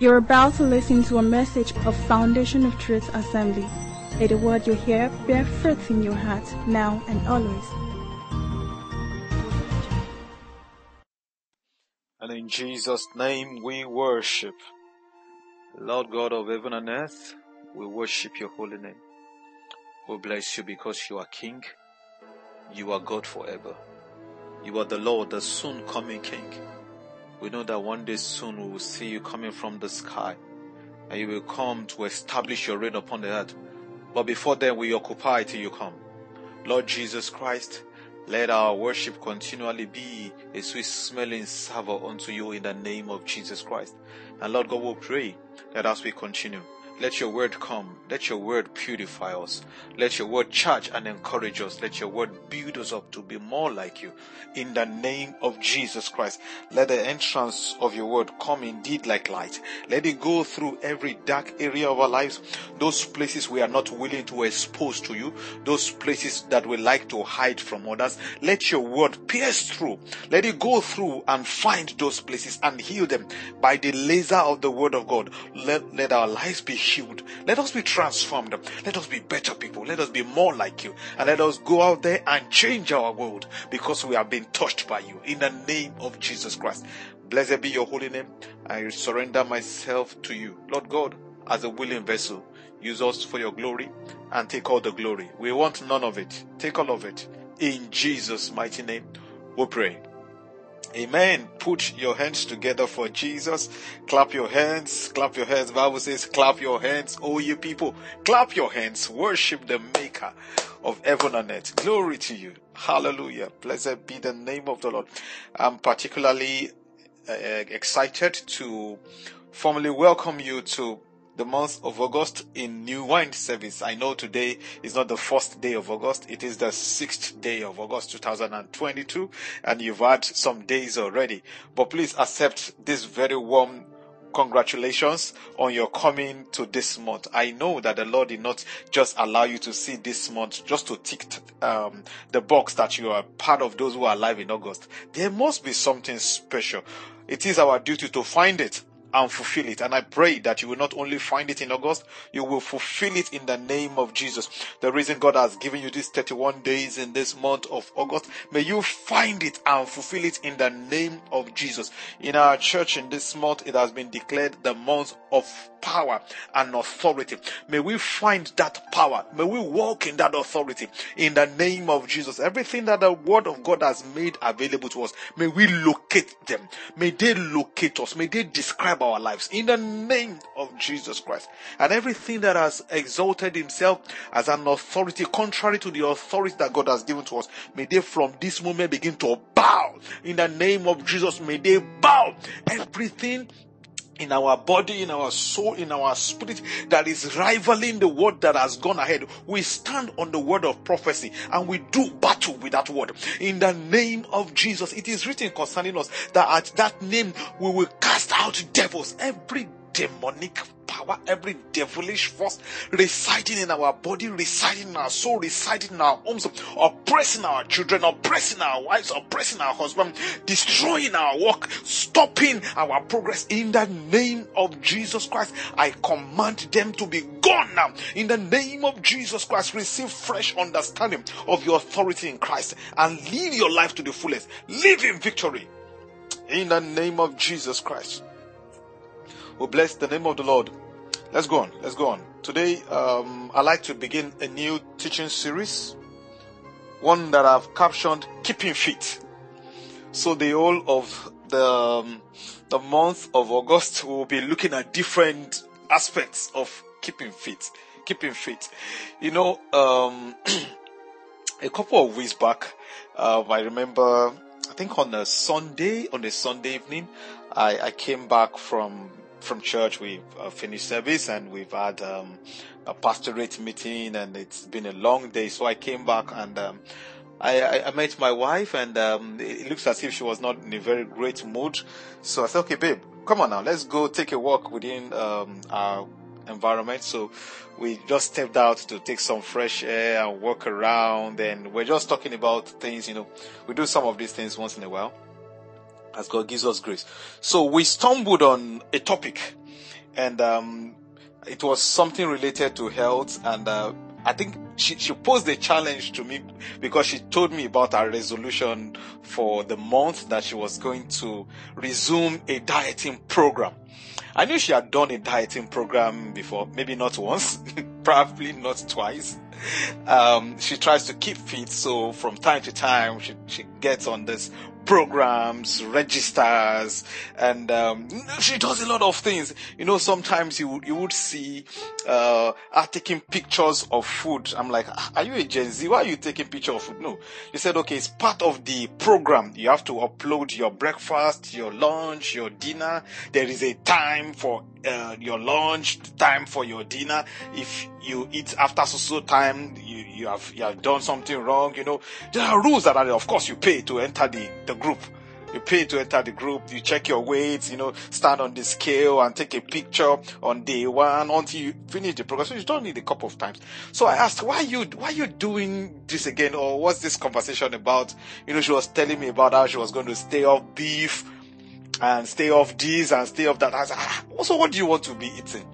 You're about to listen to a message of Foundation of Truth Assembly. May the word you hear bear fruit in your heart now and always. And in Jesus' name we worship. Lord God of heaven and earth, we worship your holy name. We bless you because you are King. You are God forever. You are the Lord, the soon coming King. We know that one day soon we will see you coming from the sky and you will come to establish your reign upon the earth. But before then, we occupy till you come. Lord Jesus Christ, let our worship continually be a sweet smelling savour unto you in the name of Jesus Christ. And Lord God, we pray that as we continue, let your word come. Let your word purify us. Let your word charge and encourage us. Let your word build us up to be more like you. In the name of Jesus Christ, let the entrance of your word come indeed like light. Let it go through every dark area of our lives. Those places we are not willing to expose to you. Those places that we like to hide from others. Let your word pierce through. Let it go through and find those places and heal them by the laser of the word of God. Let, let our lives be healed. Let us be transformed. Let us be better people. Let us be more like you. And let us go out there and change our world because we have been touched by you. In the name of Jesus Christ. Blessed be your holy name. I surrender myself to you. Lord God, as a willing vessel, use us for your glory and take all the glory. We want none of it. Take all of it. In Jesus' mighty name, we pray. Amen. Put your hands together for Jesus. Clap your hands. Clap your hands. Bible says, clap your hands. Oh, you people, clap your hands. Worship the maker of heaven and earth. Glory to you. Hallelujah. Blessed be the name of the Lord. I'm particularly uh, excited to formally welcome you to the month of August in New Wine Service. I know today is not the first day of August, it is the sixth day of August 2022, and you've had some days already. But please accept this very warm congratulations on your coming to this month. I know that the Lord did not just allow you to see this month just to tick um, the box that you are part of those who are alive in August. There must be something special. It is our duty to find it and fulfill it. And I pray that you will not only find it in August, you will fulfill it in the name of Jesus. The reason God has given you these 31 days in this month of August, may you find it and fulfill it in the name of Jesus. In our church in this month, it has been declared the month of power and authority. May we find that power. May we walk in that authority in the name of Jesus. Everything that the word of God has made available to us, may we locate them. May they locate us. May they describe our lives in the name of Jesus Christ. And everything that has exalted himself as an authority contrary to the authority that God has given to us, may they from this moment begin to bow in the name of Jesus. May they bow everything in our body, in our soul, in our spirit that is rivaling the word that has gone ahead. We stand on the word of prophecy and we do battle with that word. In the name of Jesus, it is written concerning us that at that name we will cast out devils, every demonic power, every devilish force residing in our body, residing in our soul, residing in our homes, oppressing our children, oppressing our wives, oppressing our husband, destroying our work, stopping our progress in the name of Jesus Christ. I command them to be gone now. In the name of Jesus Christ, receive fresh understanding of your authority in Christ and live your life to the fullest. Live in victory. In the name of Jesus Christ. We bless the name of the Lord. Let's go on. Let's go on. Today, um, I like to begin a new teaching series, one that I've captioned "Keeping Fit." So the whole of the um, the month of August, we will be looking at different aspects of keeping fit. Keeping fit. You know, um, a couple of weeks back, um, I remember, I think on a Sunday, on a Sunday evening, I, I came back from from church. We've uh, finished service and we've had um, a pastorate meeting, and it's been a long day. So I came back and um, I, I, met my wife, and um, it looks as if she was not in a very great mood. So I said, "Okay, babe, come on now, let's go take a walk within um, our environment." So we just stepped out to take some fresh air and walk around, and we're just talking about things. You know, we do some of these things once in a while. As God gives us grace. So we stumbled on a topic and, um, it was something related to health and, uh, I think she, she posed a challenge to me because she told me about her resolution for the month that she was going to resume a dieting program. I knew she had done a dieting program before, maybe not once, probably not twice. Um, she tries to keep fit, so from time to time she, she gets on this programs, registers, and um, she does a lot of things. You know, sometimes you you would see uh, her taking pictures of food. I'm like, ah, are you a Gen Z? Why are you taking picture of food? No, you said okay, it's part of the program. You have to upload your breakfast, your lunch, your dinner. There is a time for uh, your lunch, time for your dinner. If you eat after so so time, you, you have you have done something wrong. You know, there are rules that are, of course you pay to enter the the group. You pay to enter the group. You check your weights. You know, stand on the scale and take a picture on day one until you finish the program. So you don't need a couple of times. So I asked, why you why you doing this again, or what's this conversation about? You know, she was telling me about how she was going to stay off beef and stay off this and stay off that. I said, ah, also, what do you want to be eating?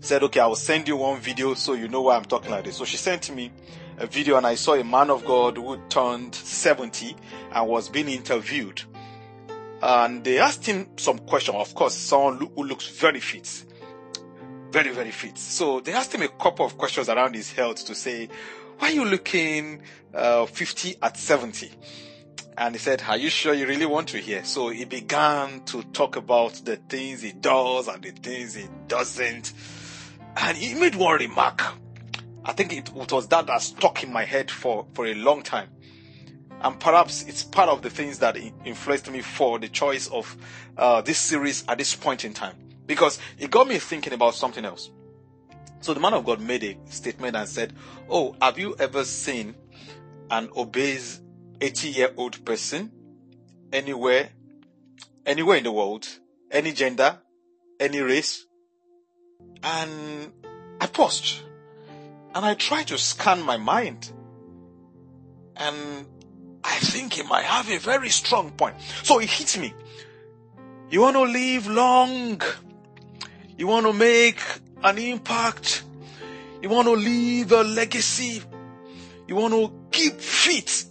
Said, okay, I will send you one video so you know why I'm talking like this. So she sent me a video and I saw a man of God who turned 70 and was being interviewed. And they asked him some question. Of course, someone who looks very fit. Very, very fit. So they asked him a couple of questions around his health to say, why are you looking uh, 50 at 70? And he said, Are you sure you really want to hear? So he began to talk about the things he does and the things he doesn't. And he made one remark. I think it, it was that that stuck in my head for, for a long time. And perhaps it's part of the things that influenced me for the choice of uh, this series at this point in time. Because it got me thinking about something else. So the man of God made a statement and said, Oh, have you ever seen an obese 80 year old person anywhere, anywhere in the world, any gender, any race. And I paused and I try to scan my mind. And I think he might have a very strong point. So it hits me. You want to live long. You want to make an impact. You want to leave a legacy. You want to keep fit.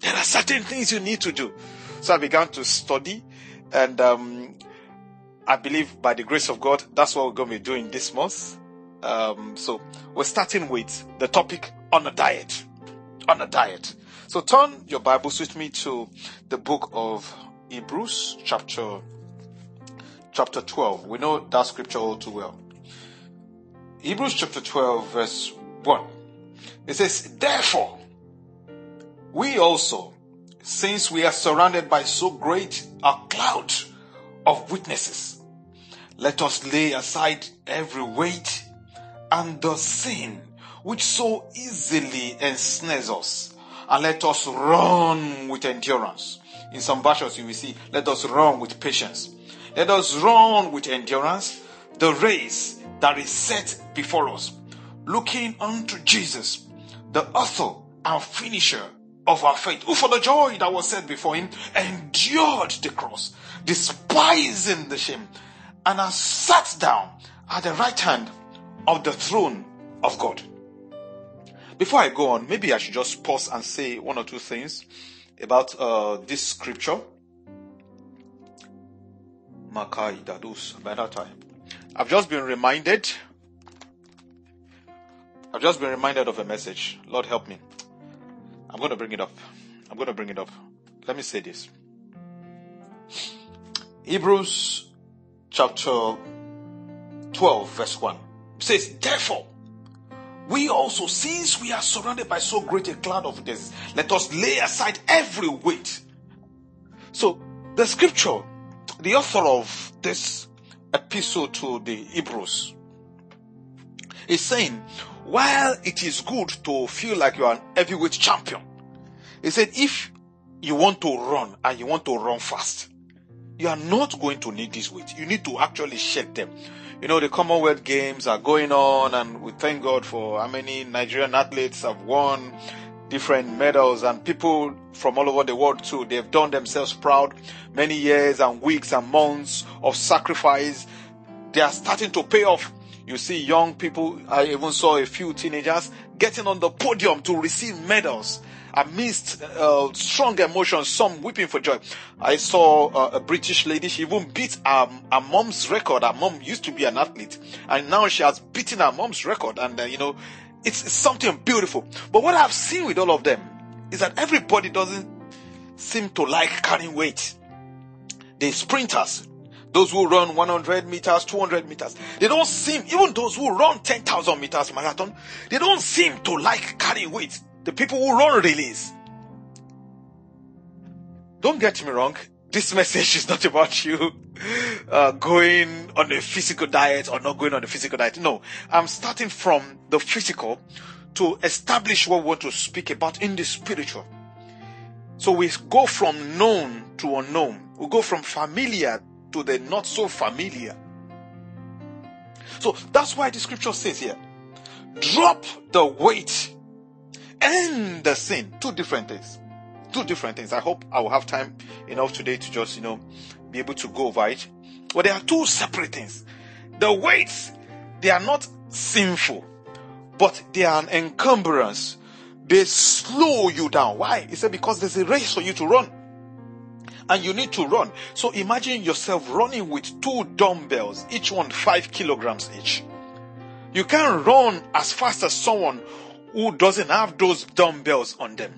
There are certain things you need to do. So I began to study and um, I believe by the grace of God, that's what we're going to be doing this month. Um, so we're starting with the topic on a diet. On a diet. So turn your Bibles with me to the book of Hebrews, chapter chapter 12. We know that scripture all too well. Hebrews chapter 12, verse 1. It says, Therefore, we also, since we are surrounded by so great a cloud of witnesses, let us lay aside every weight and the sin which so easily ensnares us, and let us run with endurance. In some versions, you will see, let us run with patience. Let us run with endurance the race that is set before us, looking unto Jesus, the author and finisher of our faith, who for the joy that was set before him endured the cross, despising the shame, and has sat down at the right hand of the throne of God. Before I go on, maybe I should just pause and say one or two things about uh, this scripture. Makai Dadus, by that time. I've just been reminded. I've just been reminded of a message. Lord help me. I'm going to bring it up. I'm going to bring it up. Let me say this. Hebrews chapter 12 verse 1 says, therefore, we also, since we are surrounded by so great a cloud of witnesses, let us lay aside every weight. So the scripture, the author of this epistle to the Hebrews is saying, while it is good to feel like you are an heavyweight champion, he said, if you want to run and you want to run fast, you are not going to need this weight. You need to actually shed them. You know, the Commonwealth Games are going on and we thank God for how many Nigerian athletes have won different medals and people from all over the world too. They've done themselves proud. Many years and weeks and months of sacrifice. They are starting to pay off. You see young people, I even saw a few teenagers getting on the podium to receive medals amidst uh, strong emotions, some weeping for joy. I saw uh, a British lady, she even beat um, her mom's record. Her mom used to be an athlete, and now she has beaten her mom's record. And, uh, you know, it's, it's something beautiful. But what I've seen with all of them is that everybody doesn't seem to like carrying weight. The sprinters, those who run 100 meters, 200 meters, they don't seem, even those who run 10,000 meters marathon, they don't seem to like carrying weight. The people who run relays. Don't get me wrong. This message is not about you uh, going on a physical diet or not going on a physical diet. No, I'm starting from the physical to establish what we want to speak about in the spiritual. So we go from known to unknown. We go from familiar to the not so familiar. So that's why the scripture says here, drop the weight and the sin. Two different things. Two different things. I hope I will have time enough today to just, you know, be able to go over it. But there are two separate things. The weights, they are not sinful, but they are an encumbrance. They slow you down. Why? He said because there's a race for you to run. And you need to run. So imagine yourself running with two dumbbells, each one five kilograms each. You can't run as fast as someone who doesn't have those dumbbells on them.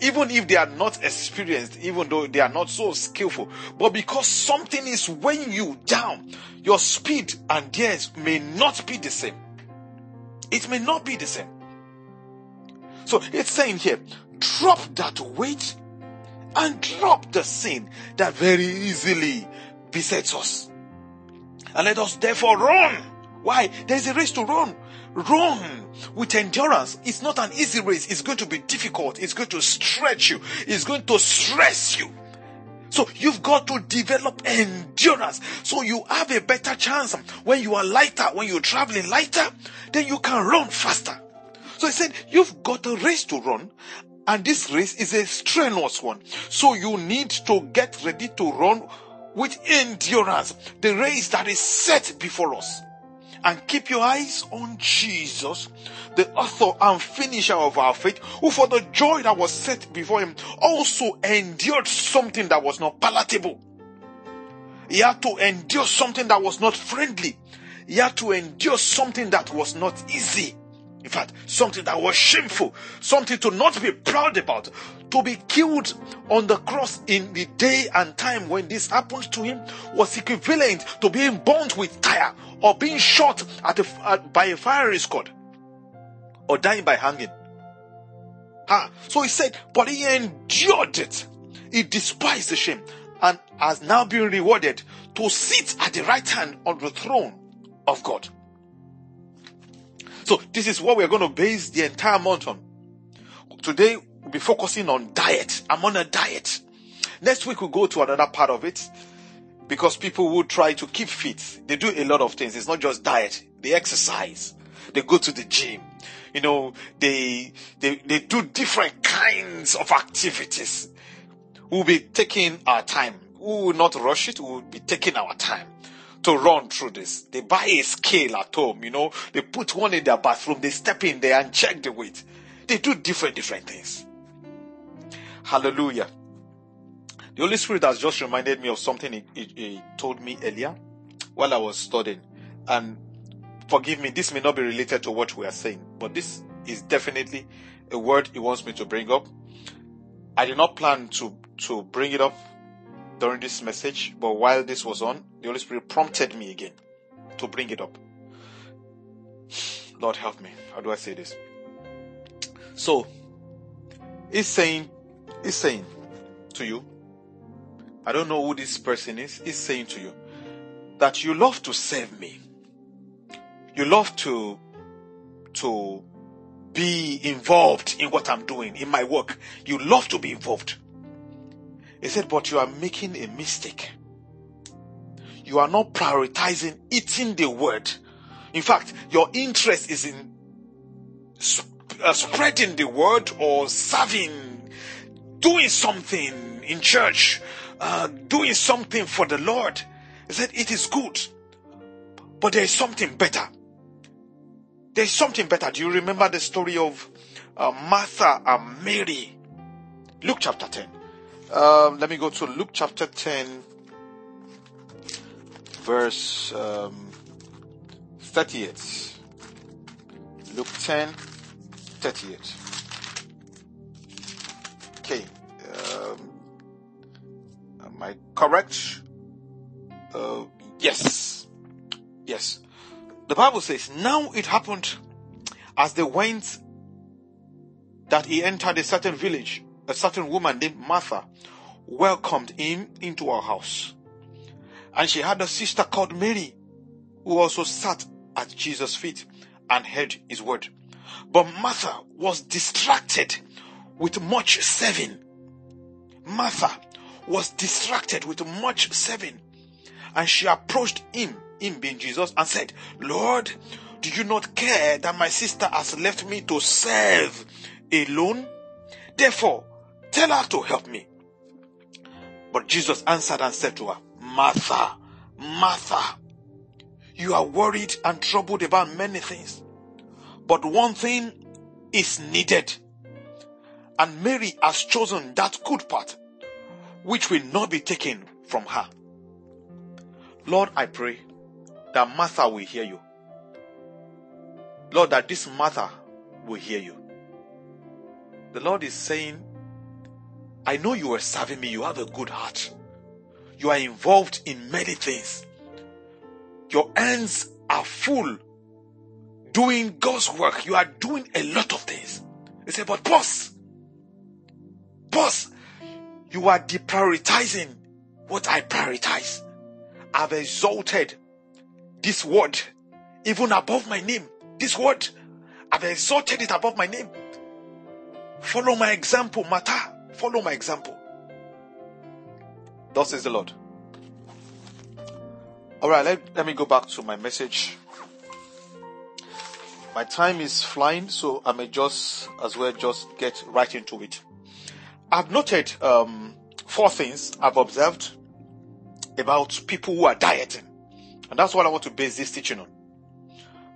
Even if they are not experienced, even though they are not so skillful, but because something is weighing you down, your speed and theirs may not be the same. It may not be the same. So it's saying here, drop that weight and drop the sin that very easily besets us. And let us therefore run. Why? There's a race to run. Run with endurance. It's not an easy race. It's going to be difficult. It's going to stretch you. It's going to stress you. So you've got to develop endurance. So you have a better chance when you are lighter, when you're traveling lighter, then you can run faster. So he said, you've got a race to run and this race is a strenuous one. So you need to get ready to run with endurance. The race that is set before us and keep your eyes on Jesus, the author and finisher of our faith, who for the joy that was set before him also endured something that was not palatable. He had to endure something that was not friendly. He had to endure something that was not easy. In fact, something that was shameful, something to not be proud about, to be killed on the cross in the day and time when this happened to him was equivalent to being burnt with fire or being shot at a, at, by a fiery squad or dying by hanging. Ah, so he said, but he endured it. He despised the shame and has now been rewarded to sit at the right hand on the throne of God. So this is what we're going to base the entire month on. Today we'll be focusing on diet. I'm on a diet. Next week we'll go to another part of it because people will try to keep fit. They do a lot of things. It's not just diet. They exercise. They go to the gym. You know, they, they, they do different kinds of activities. We'll be taking our time. We will not rush it. We'll be taking our time to run through this. They buy a scale at home, you know, they put one in their bathroom, they step in there and check the weight. They do different, different things. Hallelujah. The Holy Spirit has just reminded me of something he, he, he told me earlier while I was studying. And forgive me, this may not be related to what we are saying, but this is definitely a word he wants me to bring up. I did not plan to, to bring it up during this message, but while this was on, the Holy Spirit prompted me again to bring it up. Lord help me. How do I say this? So, he's saying, he's saying to you, I don't know who this person is, he's saying to you that you love to serve me. You love to, to be involved in what I'm doing, in my work. You love to be involved. He said, but you are making a mistake. You are not prioritizing eating the word. In fact, your interest is in uh, spreading the word or serving, doing something in church, uh, doing something for the Lord. He said, It is good, but there is something better. There is something better. Do you remember the story of uh, Martha and Mary? Luke chapter 10. Um, let me go to Luke chapter 10, verse um, 38. Luke 10, 38. Okay. Um, am I correct? Uh, yes. Yes. The Bible says, Now it happened as they went that he entered a certain village. A certain woman named Martha welcomed him into her house. And she had a sister called Mary who also sat at Jesus' feet and heard his word. But Martha was distracted with much serving. Martha was distracted with much serving. And she approached him, him being Jesus, and said, Lord, do you not care that my sister has left me to serve alone? Therefore, tell her to help me. But Jesus answered and said to her, Martha, Martha, you are worried and troubled about many things. But one thing is needed. And Mary has chosen that good part, which will not be taken from her. Lord, I pray that Martha will hear you. Lord, that this Martha will hear you. The Lord is saying, I know you are serving me. You have a good heart. You are involved in many things. Your hands are full doing God's work. You are doing a lot of things. He said, but boss, boss, you are deprioritizing what I prioritize. I've exalted this word even above my name. This word, I've exalted it above my name. Follow my example, Mata. Follow my example. Thus is the Lord. All right, let, let me go back to my message. My time is flying, so I may just as well just get right into it. I've noted um, four things I've observed about people who are dieting, and that's what I want to base this teaching on.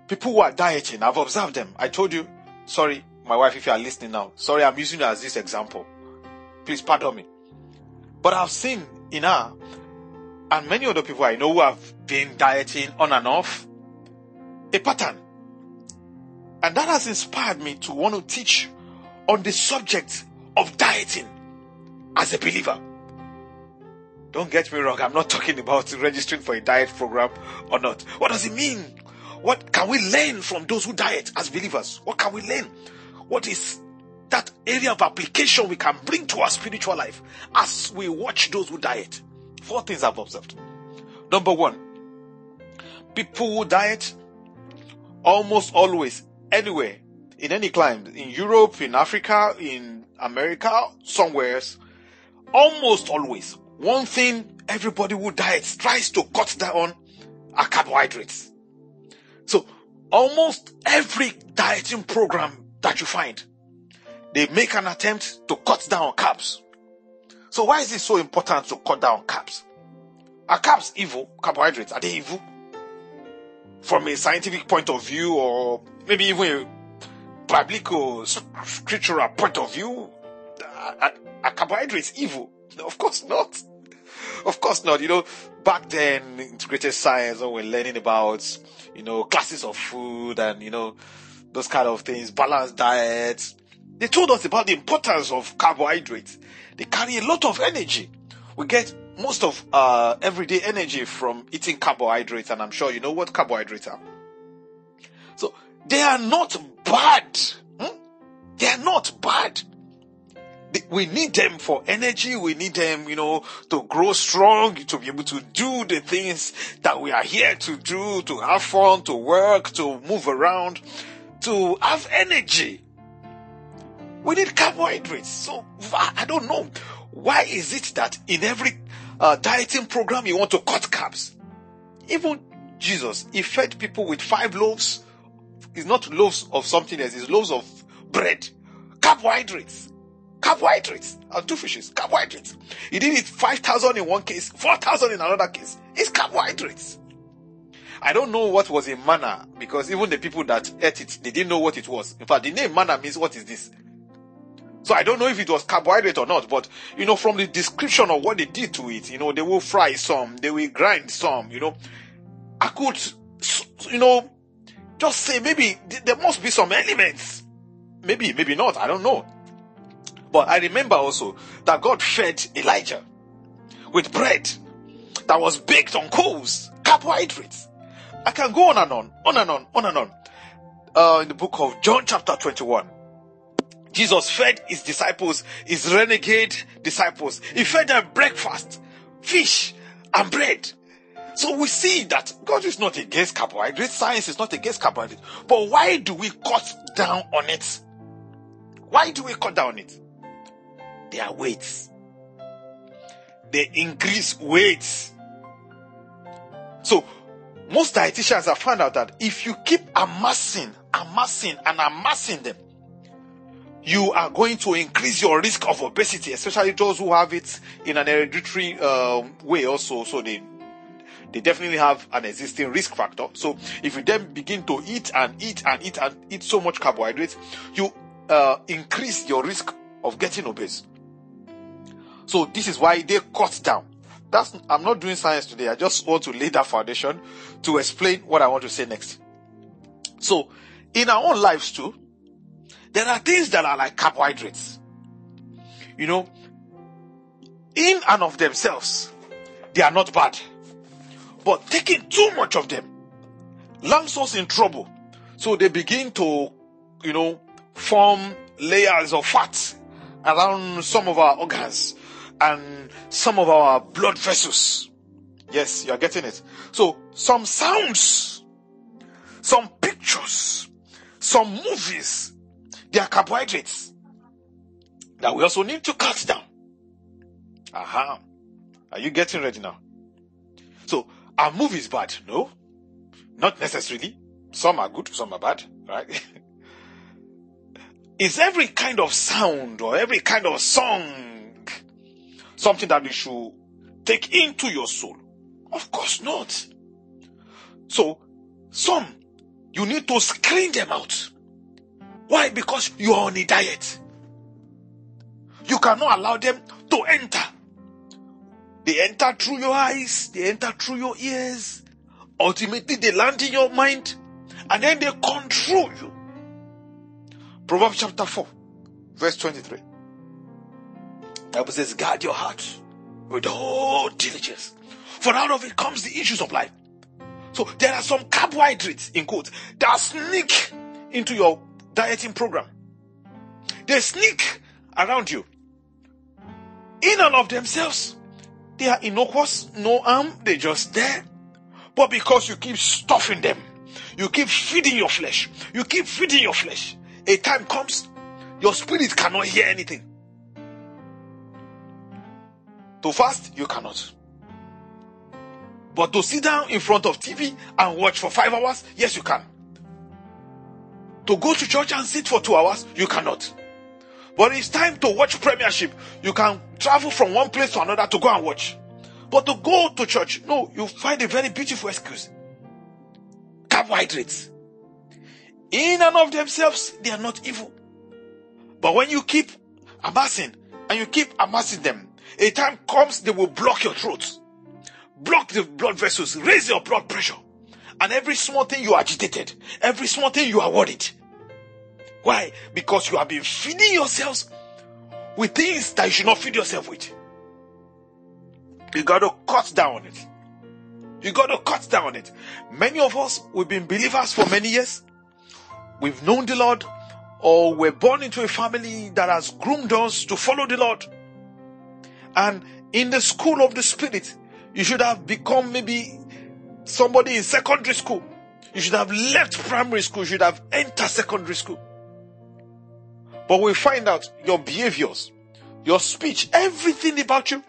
People who are dieting, I've observed them. I told you, sorry, my wife, if you are listening now, sorry, I'm using you as this example. Please pardon me. But I've seen in her and many other people I know who have been dieting on and off a pattern and that has inspired me to want to teach on the subject of dieting as a believer. Don't get me wrong, I'm not talking about registering for a diet program or not. What does it mean? What can we learn from those who diet as believers? What can we learn? What is that area of application we can bring to our spiritual life as we watch those who diet? Four things I've observed. Number one, people who diet almost always anywhere, in any climate, in Europe, in Africa, in America, somewhere, almost always, one thing everybody who diets tries to cut down are carbohydrates. So almost every dieting program that you find, they make an attempt to cut down carbs. So why is it so important to cut down carbs? Are carbs evil? Carbohydrates, are they evil? From a scientific point of view or maybe even a biblical scriptural point of view, a, a carbohydrate is evil. Of course not. Of course not. You know, back then, integrated science, when we're learning about, you know, classes of food and, you know, those kind of things, balanced diets, they told us about the importance of carbohydrates. They carry a lot of energy. We get most of uh, everyday energy from eating carbohydrates, and I'm sure you know what carbohydrates are. So they are not bad. Hmm? They are not bad. We need them for energy. We need them, you know, to grow strong, to be able to do the things that we are here to do, to have fun, to work, to move around, to have energy. We need carbohydrates. So I don't know. Why is it that in every uh, dieting program you want to cut carbs? Even Jesus, he fed people with five loaves it's not loaves of something else, it's loaves of bread, carbohydrates, carbohydrates, and two fishes, carbohydrates. He didn't eat 5,000 in one case, 4,000 in another case. It's carbohydrates. I don't know what was in manna because even the people that ate it, they didn't know what it was. In fact, the name manna means what is this? So I don't know if it was carbohydrate or not, but you know, from the description of what they did to it, you know, they will fry some, they will grind some, you know. I could, you know, just say maybe there must be some elements. Maybe, maybe not, I don't know. But I remember also that God fed Elijah with bread that was baked on coals, carbohydrates. I can go on and on, on and on, on and on. Uh, in the book of John, chapter 21, Jesus fed his disciples, his renegade disciples. He fed them breakfast, fish, and bread. So we see that God is not against carbohydrates, science is not against carbohydrates. But why do we cut down on it? Why do we cut down on it? They are weights. They increase weights. So most dietitians have found out that if you keep amassing, amassing, and amassing them, you are going to increase your risk of obesity, especially those who have it in an hereditary um, way also. So they they definitely have an existing risk factor. So if you then begin to eat and eat and eat and eat so much carbohydrates, you uh, increase your risk of getting obese. So this is why they cut down. That's I'm not doing science today. I just want to lay that foundation to explain what I want to say next. So in our own lives too, there are things that are like carbohydrates. You know, in and of themselves, they are not bad. But taking too much of them lands us in trouble. So they begin to, you know, form layers of fat around some of our organs and some of our blood vessels. Yes, you are getting it. So some sounds, some pictures, some movies, they are carbohydrates that we also need to cut down. Aha. Are you getting ready now? So are is bad? No, not necessarily. Some are good, some are bad, right? Is every kind of sound or every kind of song something that you should take into your soul? Of course not. So, some, you need to screen them out. Why? Because you are on a diet. You cannot allow them to enter they enter through your eyes, they enter through your ears. Ultimately, they land in your mind and then they control you. Proverbs chapter 4, verse 23. Bible says, guard your heart with all diligence. For out of it comes the issues of life. So there are some carbohydrates in quotes that sneak into your dieting program. They sneak around you. In and of themselves, they are innocuous, no harm, they're just there. But because you keep stuffing them, you keep feeding your flesh, you keep feeding your flesh, a time comes, your spirit cannot hear anything. To fast, you cannot. But to sit down in front of TV and watch for five hours, yes, you can. To go to church and sit for two hours, you cannot. But it's time to watch Premiership. You can travel from one place to another to go and watch. But to go to church, no, you find a very beautiful excuse. Carbohydrates. In and of themselves, they are not evil. But when you keep amassing and you keep amassing them, a time comes they will block your throat, block the blood vessels, raise your blood pressure. And every small thing you are agitated, every small thing you are worried. Why? Because you have been feeding yourselves with things that you should not feed yourself with. You got to cut down on it. You got to cut down on it. Many of us, we've been believers for many years. We've known the Lord or we're born into a family that has groomed us to follow the Lord. And in the school of the Spirit, you should have become maybe somebody in secondary school. You should have left primary school. You should have entered secondary school. But we find out your behaviors, your speech, everything about you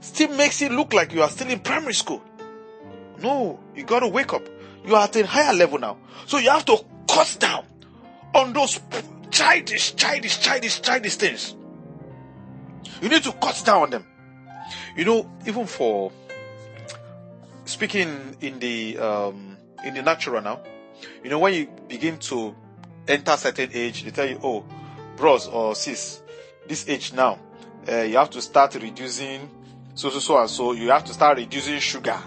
still makes it look like you are still in primary school. No, you got to wake up. You are at a higher level now. So you have to cut down on those childish, childish, childish, childish things. You need to cut down on them. You know, even for speaking in the um, in the natural now, you know, when you begin to enter a certain age, they tell you, oh, bros or sis, this age now, uh, you have to start reducing so so so and so. You have to start reducing sugar.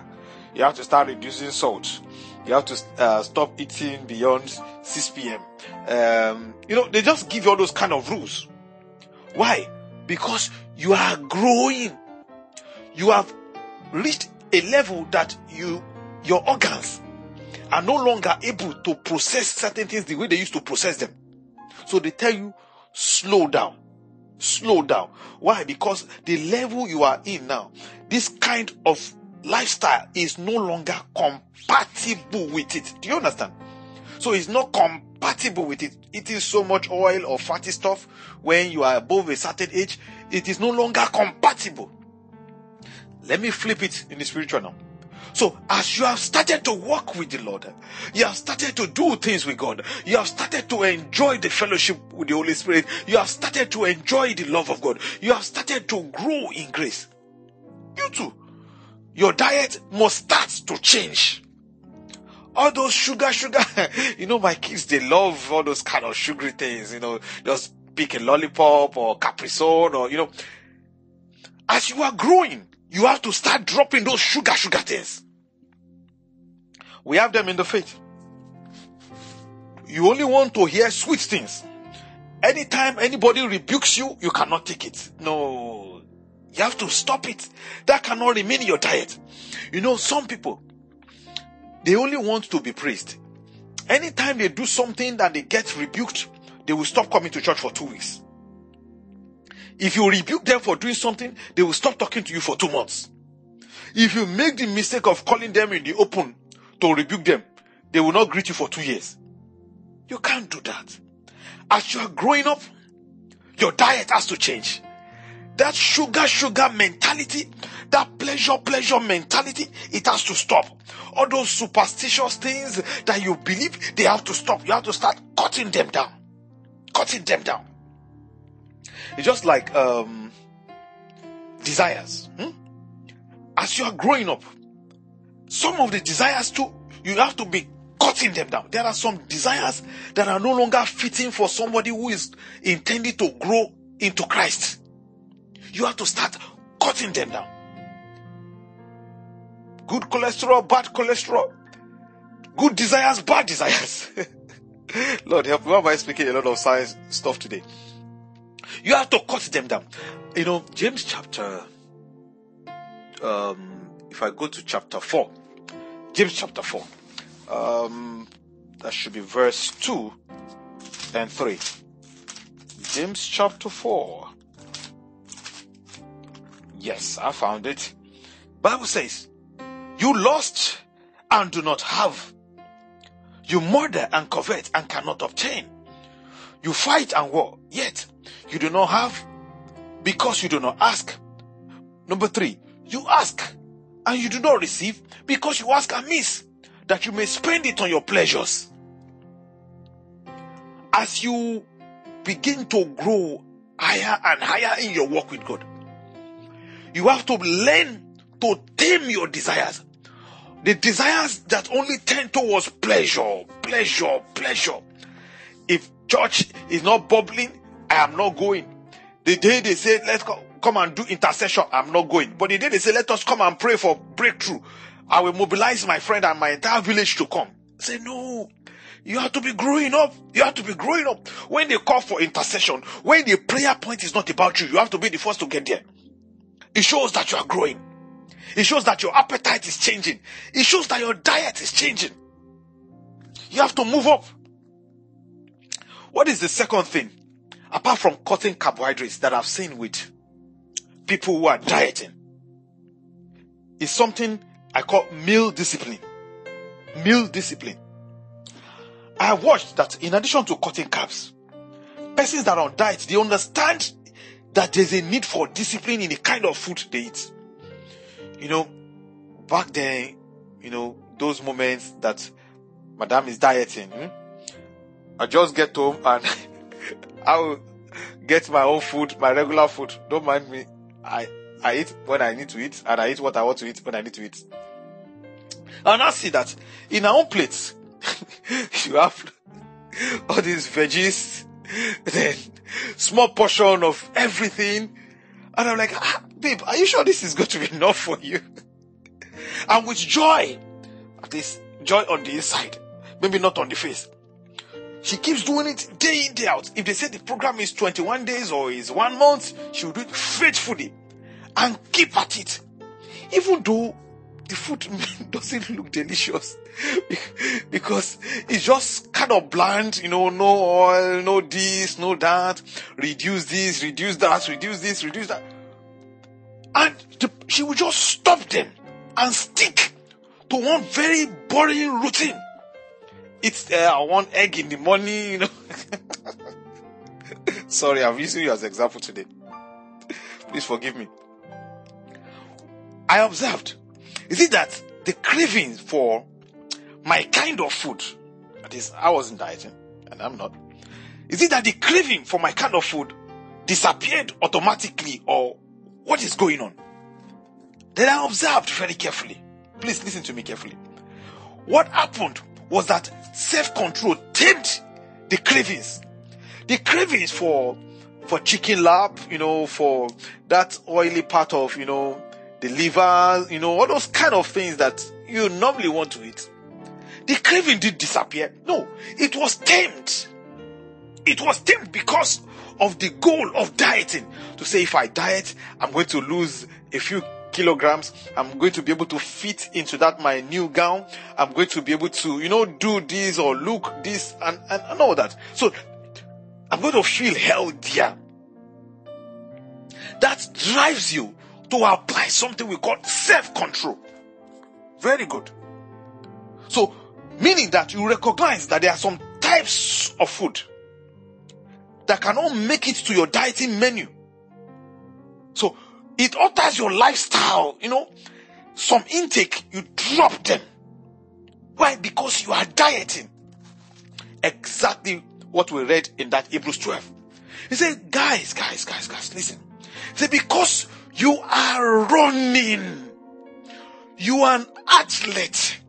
You have to start reducing salt. You have to uh, stop eating beyond 6 p.m. Um, you know, they just give you all those kind of rules. Why? Because you are growing. You have reached a level that you, your organs are no longer able to process certain things the way they used to process them. So they tell you, slow down. Slow down. Why? Because the level you are in now, this kind of lifestyle is no longer compatible with it. Do you understand? So it's not compatible with it. Eating so much oil or fatty stuff when you are above a certain age. It is no longer compatible. Let me flip it in the spiritual now. So as you have started to walk with the Lord, you have started to do things with God, you have started to enjoy the fellowship with the Holy Spirit, you have started to enjoy the love of God, you have started to grow in grace. You too. Your diet must start to change. All those sugar, sugar, you know, my kids, they love all those kind of sugary things, you know, just pick a lollipop or Capri Sun or, you know, as you are growing, you have to start dropping those sugar, sugar things. We have them in the faith. You only want to hear sweet things. Anytime anybody rebukes you, you cannot take it. No. You have to stop it. That cannot remain in your diet. You know, some people, they only want to be praised. Anytime they do something that they get rebuked, they will stop coming to church for two weeks. If you rebuke them for doing something, they will stop talking to you for two months. If you make the mistake of calling them in the open to rebuke them, they will not greet you for two years. You can't do that. As you are growing up, your diet has to change. That sugar, sugar mentality, that pleasure, pleasure mentality, it has to stop. All those superstitious things that you believe, they have to stop. You have to start cutting them down. Cutting them down. It's just like um, desires. Hmm? As you are growing up, some of the desires too, you have to be cutting them down. There are some desires that are no longer fitting for somebody who is intended to grow into Christ. You have to start cutting them down. Good cholesterol, bad cholesterol. Good desires, bad desires. Lord help me. Why am I speaking a lot of science stuff today? You have to cut them down. You know, James chapter, um, if I go to chapter 4, James chapter 4, um, that should be verse 2 and 3. James chapter 4. Yes, I found it. Bible says, you lost and do not have. You murder and covet and cannot obtain. You fight and war, yet you do not have because you do not ask. Number three, you ask and you do not receive because you ask amiss that you may spend it on your pleasures. As you begin to grow higher and higher in your walk with God, you have to learn to tame your desires. The desires that only tend towards pleasure, pleasure, pleasure. If church is not bubbling, I am not going. The day they say, let's go, come and do intercession, I'm not going. But the day they say, let us come and pray for breakthrough, I will mobilize my friend and my entire village to come. Say, no. You have to be growing up. You have to be growing up. When they call for intercession, when the prayer point is not about you, you have to be the first to get there. It shows that you are growing. It shows that your appetite is changing. It shows that your diet is changing. You have to move up. What is the second thing? apart from cutting carbohydrates that I've seen with people who are dieting, is something I call meal discipline. Meal discipline. I watched that in addition to cutting carbs, persons that are on diet, they understand that there's a need for discipline in the kind of food they eat. You know, back then, you know, those moments that Madame is dieting, hmm? I just get home and I will get my own food, my regular food. Don't mind me. I I eat when I need to eat, and I eat what I want to eat when I need to eat. And I see that in our own plates, you have all these veggies, then small portion of everything. And I'm like, ah, babe, are you sure this is going to be enough for you? and with joy, at least joy on the inside, maybe not on the face. She keeps doing it day in, day out. If they say the program is 21 days or is one month, she will do it faithfully and keep at it. Even though the food doesn't look delicious because it's just kind of bland, you know, no oil, no this, no that, reduce this, reduce that, reduce this, reduce that. And the, she will just stop them and stick to one very boring routine. It's uh, one egg in the morning, you know. Sorry, I'm using you as an example today. Please forgive me. I observed is it that the craving for my kind of food, that is, I wasn't dieting, and I'm not. Is it that the craving for my kind of food disappeared automatically, or what is going on? Then I observed very carefully. Please listen to me carefully. What happened was that self-control tamed the cravings. The cravings for for chicken lap, you know, for that oily part of, you know, the liver, you know, all those kind of things that you normally want to eat. The craving did disappear. No, it was tamed. It was tamed because of the goal of dieting. To say, if I diet, I'm going to lose a few kilograms. I'm going to be able to fit into that my new gown. I'm going to be able to, you know, do this or look this and, and, and all that. So I'm going to feel healthier. That drives you to apply something we call self control. Very good. So, meaning that you recognize that there are some types of food that cannot make it to your dieting menu. So, it alters your lifestyle. You know, some intake, you drop them. Why? Because you are dieting. Exactly what we read in that Hebrews 12. He said, guys, guys, guys, guys, listen. He said, because you are running. You are an athlete.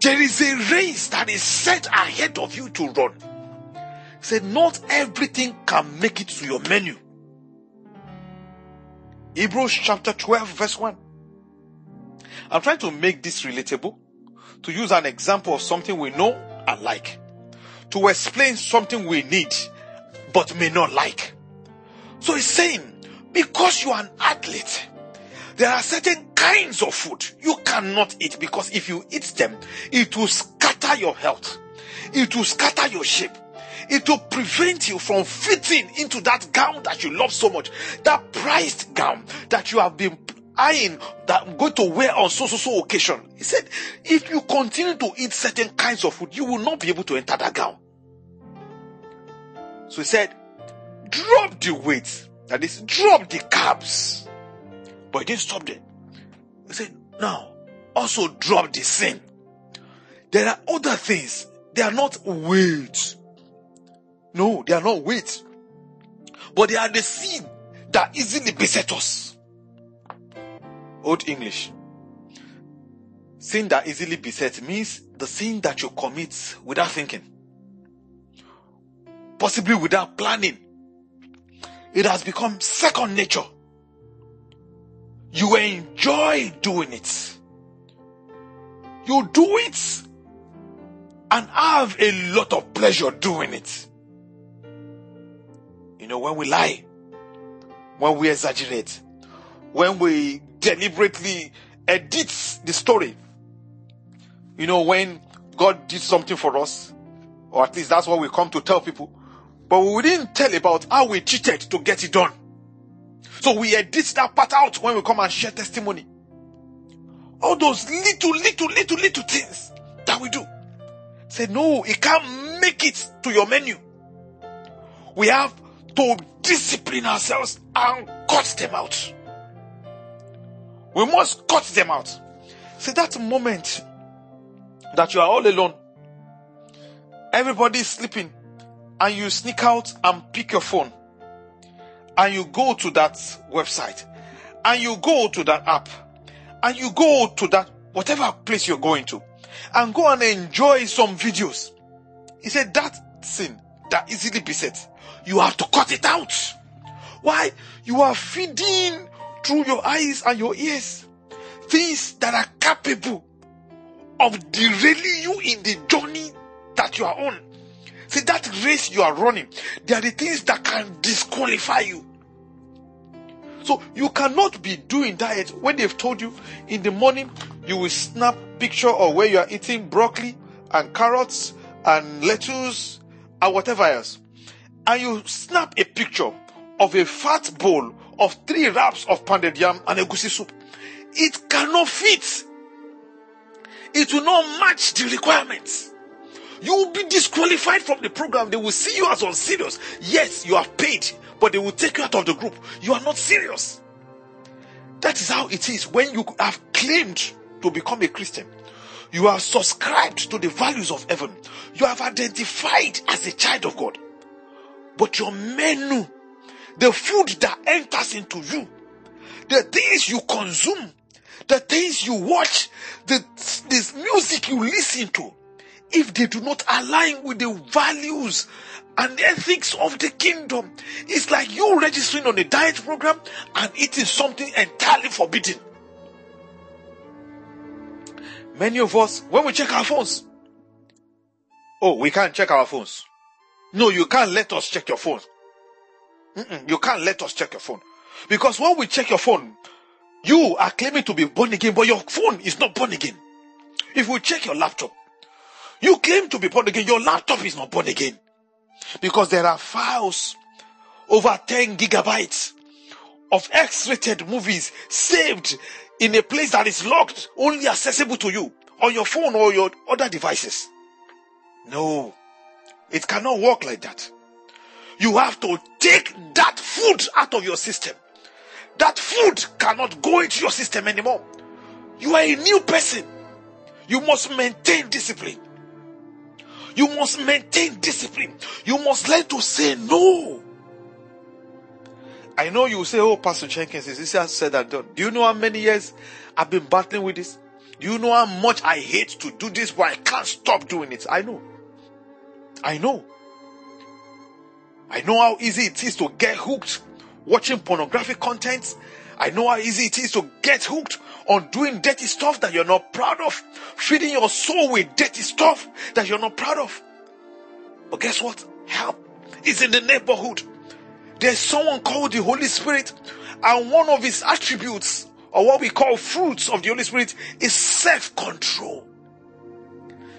There is a race that is set ahead of you to run. He said, not everything can make it to your menu. Hebrews chapter 12 verse 1. I'm trying to make this relatable, to use an example of something we know and like, to explain something we need but may not like. So he's saying, because you are an athlete, there are certain kinds of food you cannot eat because if you eat them, it will scatter your health. It will scatter your shape. It will prevent you from fitting into that gown that you love so much. That prized gown that you have been eyeing that I'm going to wear on so so so occasion. He said, if you continue to eat certain kinds of food, you will not be able to enter that gown. So he said, drop the weight that is, drop the carbs. But he didn't stop there. He said, now, also drop the sin. There are other things. They are not weight. No, they are not weight. But they are the sin that easily beset us. Old English. Sin that easily beset means the sin that you commit without thinking. Possibly without planning it has become second nature. You enjoy doing it. You do it and have a lot of pleasure doing it. You know, when we lie, when we exaggerate, when we deliberately edit the story, you know, when God did something for us, or at least that's what we come to tell people, but we didn't tell about how we cheated to get it done. So we edit that part out when we come and share testimony. All those little, little, little, little things that we do. Say, no, it can't make it to your menu. We have to discipline ourselves and cut them out. We must cut them out. See that moment that you are all alone. Everybody is sleeping and you sneak out and pick your phone and you go to that website and you go to that app and you go to that whatever place you're going to and go and enjoy some videos. He said that sin that easily beset, you have to cut it out. Why? You are feeding through your eyes and your ears things that are capable of derailing you in the journey that you are on. See, that race you are running, there are the things that can disqualify you. So you cannot be doing diet when they've told you in the morning you will snap picture of where you are eating broccoli and carrots and lettuce and whatever else. And you snap a picture of a fat bowl of three wraps of pounded yam and egusi soup. It cannot fit. It will not match the requirements. You will be disqualified from the program. They will see you as unserious. Yes, you have paid, but they will take you out of the group. You are not serious. That is how it is when you have claimed to become a Christian. You are subscribed to the values of heaven. You have identified as a child of God. But your menu, the food that enters into you, the things you consume, the things you watch, the this music you listen to, if they do not align with the values and ethics of the kingdom, it's like you registering on a diet program and eating something entirely forbidden. Many of us, when we check our phones, oh, we can't check our phones. No, you can't let us check your phone. Mm-mm, you can't let us check your phone. Because when we check your phone, you are claiming to be born again, but your phone is not born again. If we check your laptop, you claim to be born again, your laptop is not born again. Because there are files over 10 gigabytes of X rated movies saved in a place that is locked, only accessible to you on your phone or your other devices. No, it cannot work like that. You have to take that food out of your system. That food cannot go into your system anymore. You are a new person. You must maintain discipline. You must maintain discipline. You must learn to say no. I know you say, Oh, Pastor Jenkins, is this said and done? Do you know how many years I've been battling with this? Do you know how much I hate to do this, but I can't stop doing it? I know. I know. I know how easy it is to get hooked watching pornographic content. I know how easy it is to get hooked on doing dirty stuff that you're not proud of, feeding your soul with dirty stuff that you're not proud of. But guess what? Help is in the neighborhood. There's someone called the Holy Spirit, and one of his attributes, or what we call fruits of the Holy Spirit, is self control.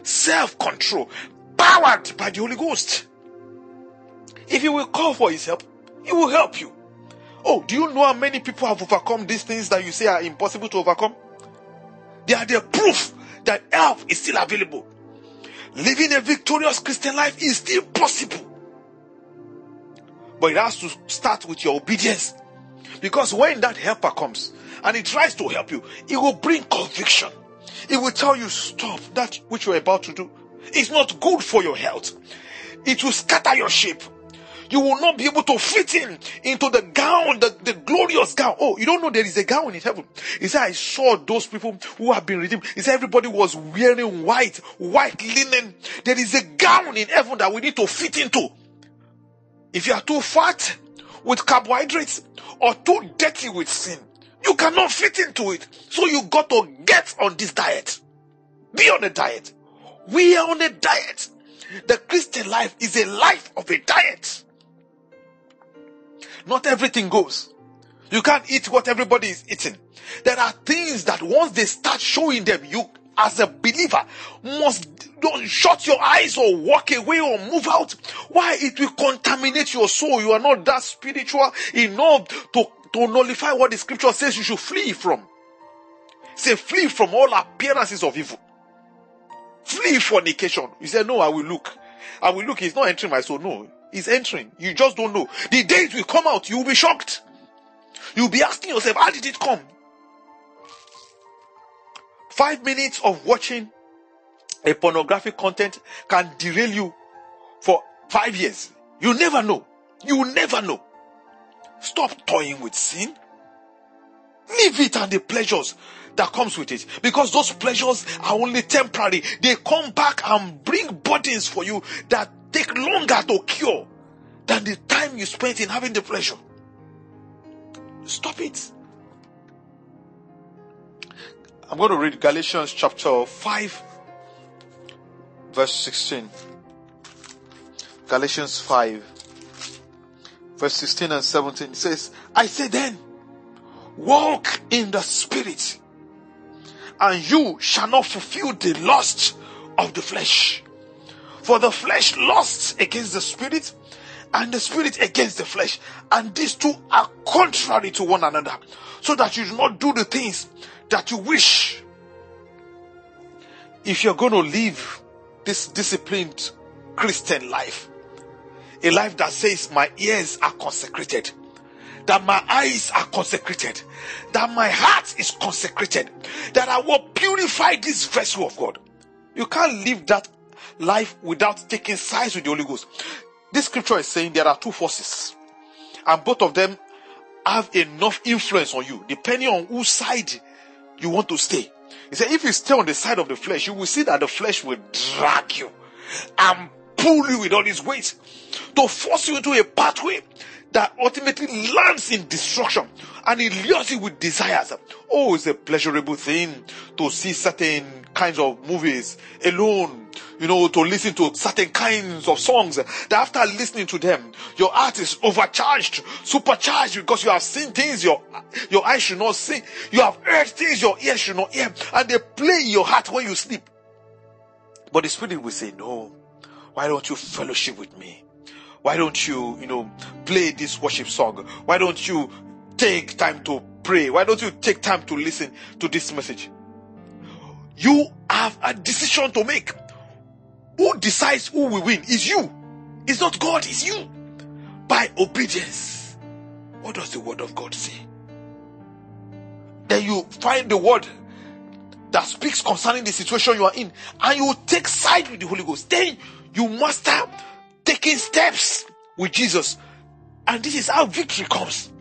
Self control, powered by the Holy Ghost. If you will call for his help, he will help you. Oh, do you know how many people have overcome these things that you say are impossible to overcome? They are the proof that help is still available. Living a victorious Christian life is still possible. But it has to start with your obedience. Because when that helper comes and he tries to help you, it will bring conviction. It will tell you, stop that which you're about to do. It's not good for your health. It will scatter your shape. You will not be able to fit in into the gown, the, the glorious gown. Oh, you don't know there is a gown in heaven. He said, I saw those people who have been redeemed. He said, everybody was wearing white, white linen. There is a gown in heaven that we need to fit into. If you are too fat with carbohydrates or too dirty with sin, you cannot fit into it. So you got to get on this diet. Be on a diet. We are on a diet. The Christian life is a life of a diet. Not everything goes. You can't eat what everybody is eating. There are things that once they start showing them, you as a believer must don't shut your eyes or walk away or move out. Why? It will contaminate your soul. You are not that spiritual enough to, to nullify what the scripture says you should flee from. Say, flee from all appearances of evil. Flee fornication. He said, no, I will look. I will look. He's not entering my soul. No, he's entering. You just don't know. The day it will come out, you will be shocked. You'll be asking yourself, how did it come? Five minutes of watching a pornographic content can derail you for five years. You never know. You never know. Stop toying with sin. Leave it and the pleasures that comes with it. Because those pleasures are only temporary. They come back and bring burdens for you that take longer to cure than the time you spent in having the pleasure. Stop it. I'm going to read Galatians chapter 5, verse 16. Galatians 5, verse 16 and 17. It says, I say then, walk in the spirit, and you shall not fulfill the lust of the flesh. For the flesh lusts against the spirit, and the spirit against the flesh. And these two are contrary to one another, so that you do not do the things that you wish. If you're going to live this disciplined Christian life, a life that says, My ears are consecrated, that my eyes are consecrated, that my heart is consecrated, that I will purify this vessel of God. You can't live that life without taking sides with the Holy Ghost. This scripture is saying there are two forces, and both of them have enough influence on you, depending on whose side you want to stay. He said, if you stay on the side of the flesh, you will see that the flesh will drag you and pull you with all its weight to force you into a pathway that ultimately lands in destruction and it lures you with desires. Oh, it's a pleasurable thing to see certain kinds of movies alone, you know, to listen to certain kinds of songs that after listening to them, your heart is overcharged, supercharged because you have seen things your, your eyes should not see. You have heard things your ears should not hear and they play in your heart when you sleep. But the spirit will say, no, why don't you fellowship with me? Why don't you, you know, play this worship song? Why don't you take time to pray? Why don't you take time to listen to this message? You have a decision to make. Who decides who will win is you. It's not God, it's you. By obedience. What does the word of God say? Then you find the word that speaks concerning the situation you are in and you take side with the Holy Ghost. Then you master taking steps with Jesus. And this is how victory comes.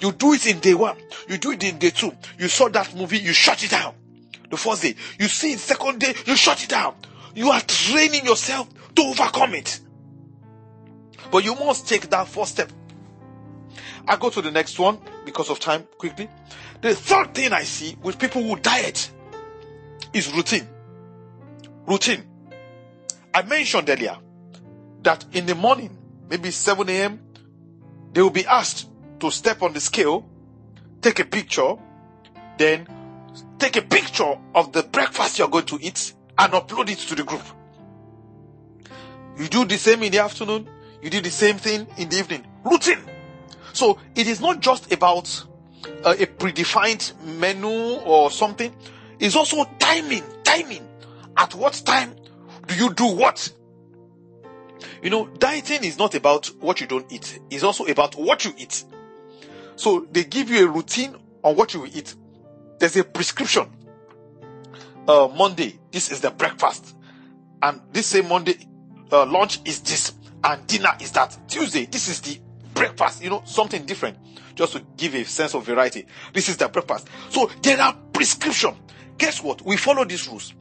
You do it in day one. You do it in day two. You saw that movie, you shut it down. The first day. You see it second day, you shut it down. You are training yourself to overcome it. But you must take that first step. I go to the next one because of time quickly. The third thing I see with people who diet is routine. Routine. I mentioned earlier that in the morning, maybe 7 a.m., they will be asked to step on the scale, take a picture, then take a picture of the breakfast you're going to eat and upload it to the group. You do the same in the afternoon, you do the same thing in the evening. Routine. So it is not just about uh, a predefined menu or something. It's also timing, timing. At what time do you do what? You know, dieting is not about what you don't eat. It's also about what you eat. So they give you a routine on what you eat. There's a prescription. Uh, Monday, this is the breakfast. And this same Monday, uh, lunch is this. And dinner is that. Tuesday, this is the breakfast. You know, something different. Just to give a sense of variety. This is the breakfast. So there are prescription. Guess what? We follow these rules.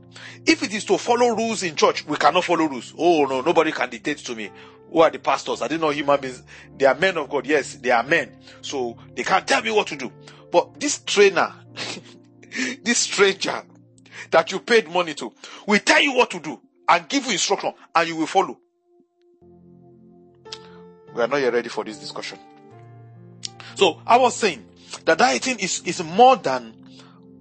If it is to follow rules in church, we cannot follow rules. Oh no, nobody can dictate to me. Who are the pastors? I didn't know human beings. They are men of God. Yes, they are men. So they can't tell me what to do. But this trainer, this stranger that you paid money to, will tell you what to do and give you instruction and you will follow. We are not yet ready for this discussion. So I was saying that dieting is, is more than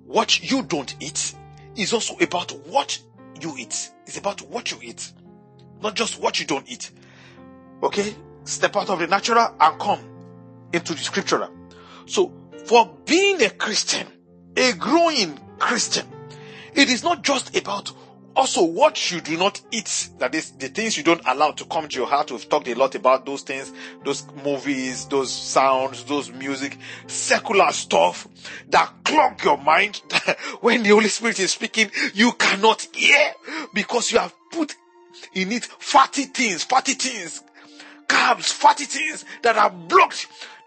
what you don't eat is also about what you eat. It's about what you eat, not just what you don't eat. Okay? Step out of the natural and come into the scriptural. So, for being a Christian, a growing Christian, it is not just about also what you do not eat that is the things you don't allow to come to your heart we've talked a lot about those things those movies those sounds those music secular stuff that clog your mind when the holy spirit is speaking you cannot hear because you have put in it fatty things fatty things carbs, fatty things that have blocked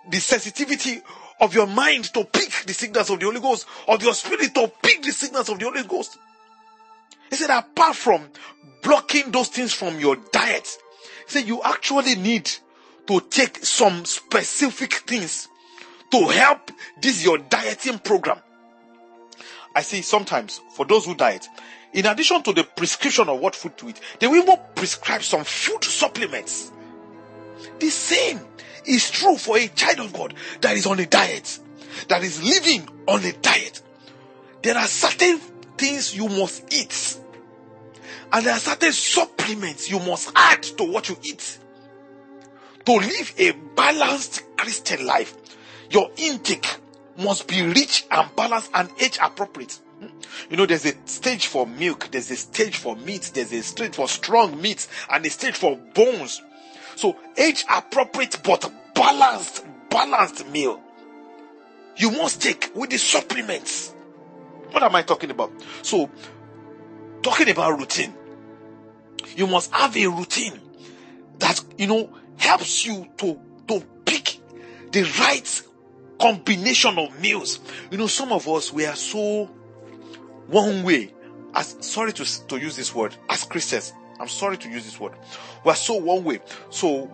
the sensitivity of your mind to pick the signals of the Holy Ghost, of your spirit to pick the signals of the Holy Ghost. He said, apart from blocking those things from your diet, he said, you actually need to take some specific things to help this your dieting program. I see sometimes for those who diet, in addition to the prescription of what food to eat, they will even prescribe some food supplements. The same is true for a child of God that is on a diet, that is living on a diet. There are certain things you must eat, and there are certain supplements you must add to what you eat. To live a balanced Christian life, your intake must be rich and balanced and age appropriate. You know, there's a stage for milk, there's a stage for meat, there's a stage for strong meat, and a stage for bones. So, age appropriate but balanced, balanced meal. You must take with the supplements. What am I talking about? So, talking about routine. You must have a routine that, you know, helps you to, to pick the right combination of meals. You know, some of us, we are so one way. As sorry to, to use this word, as Christians, I'm sorry to use this word. We are so one way. So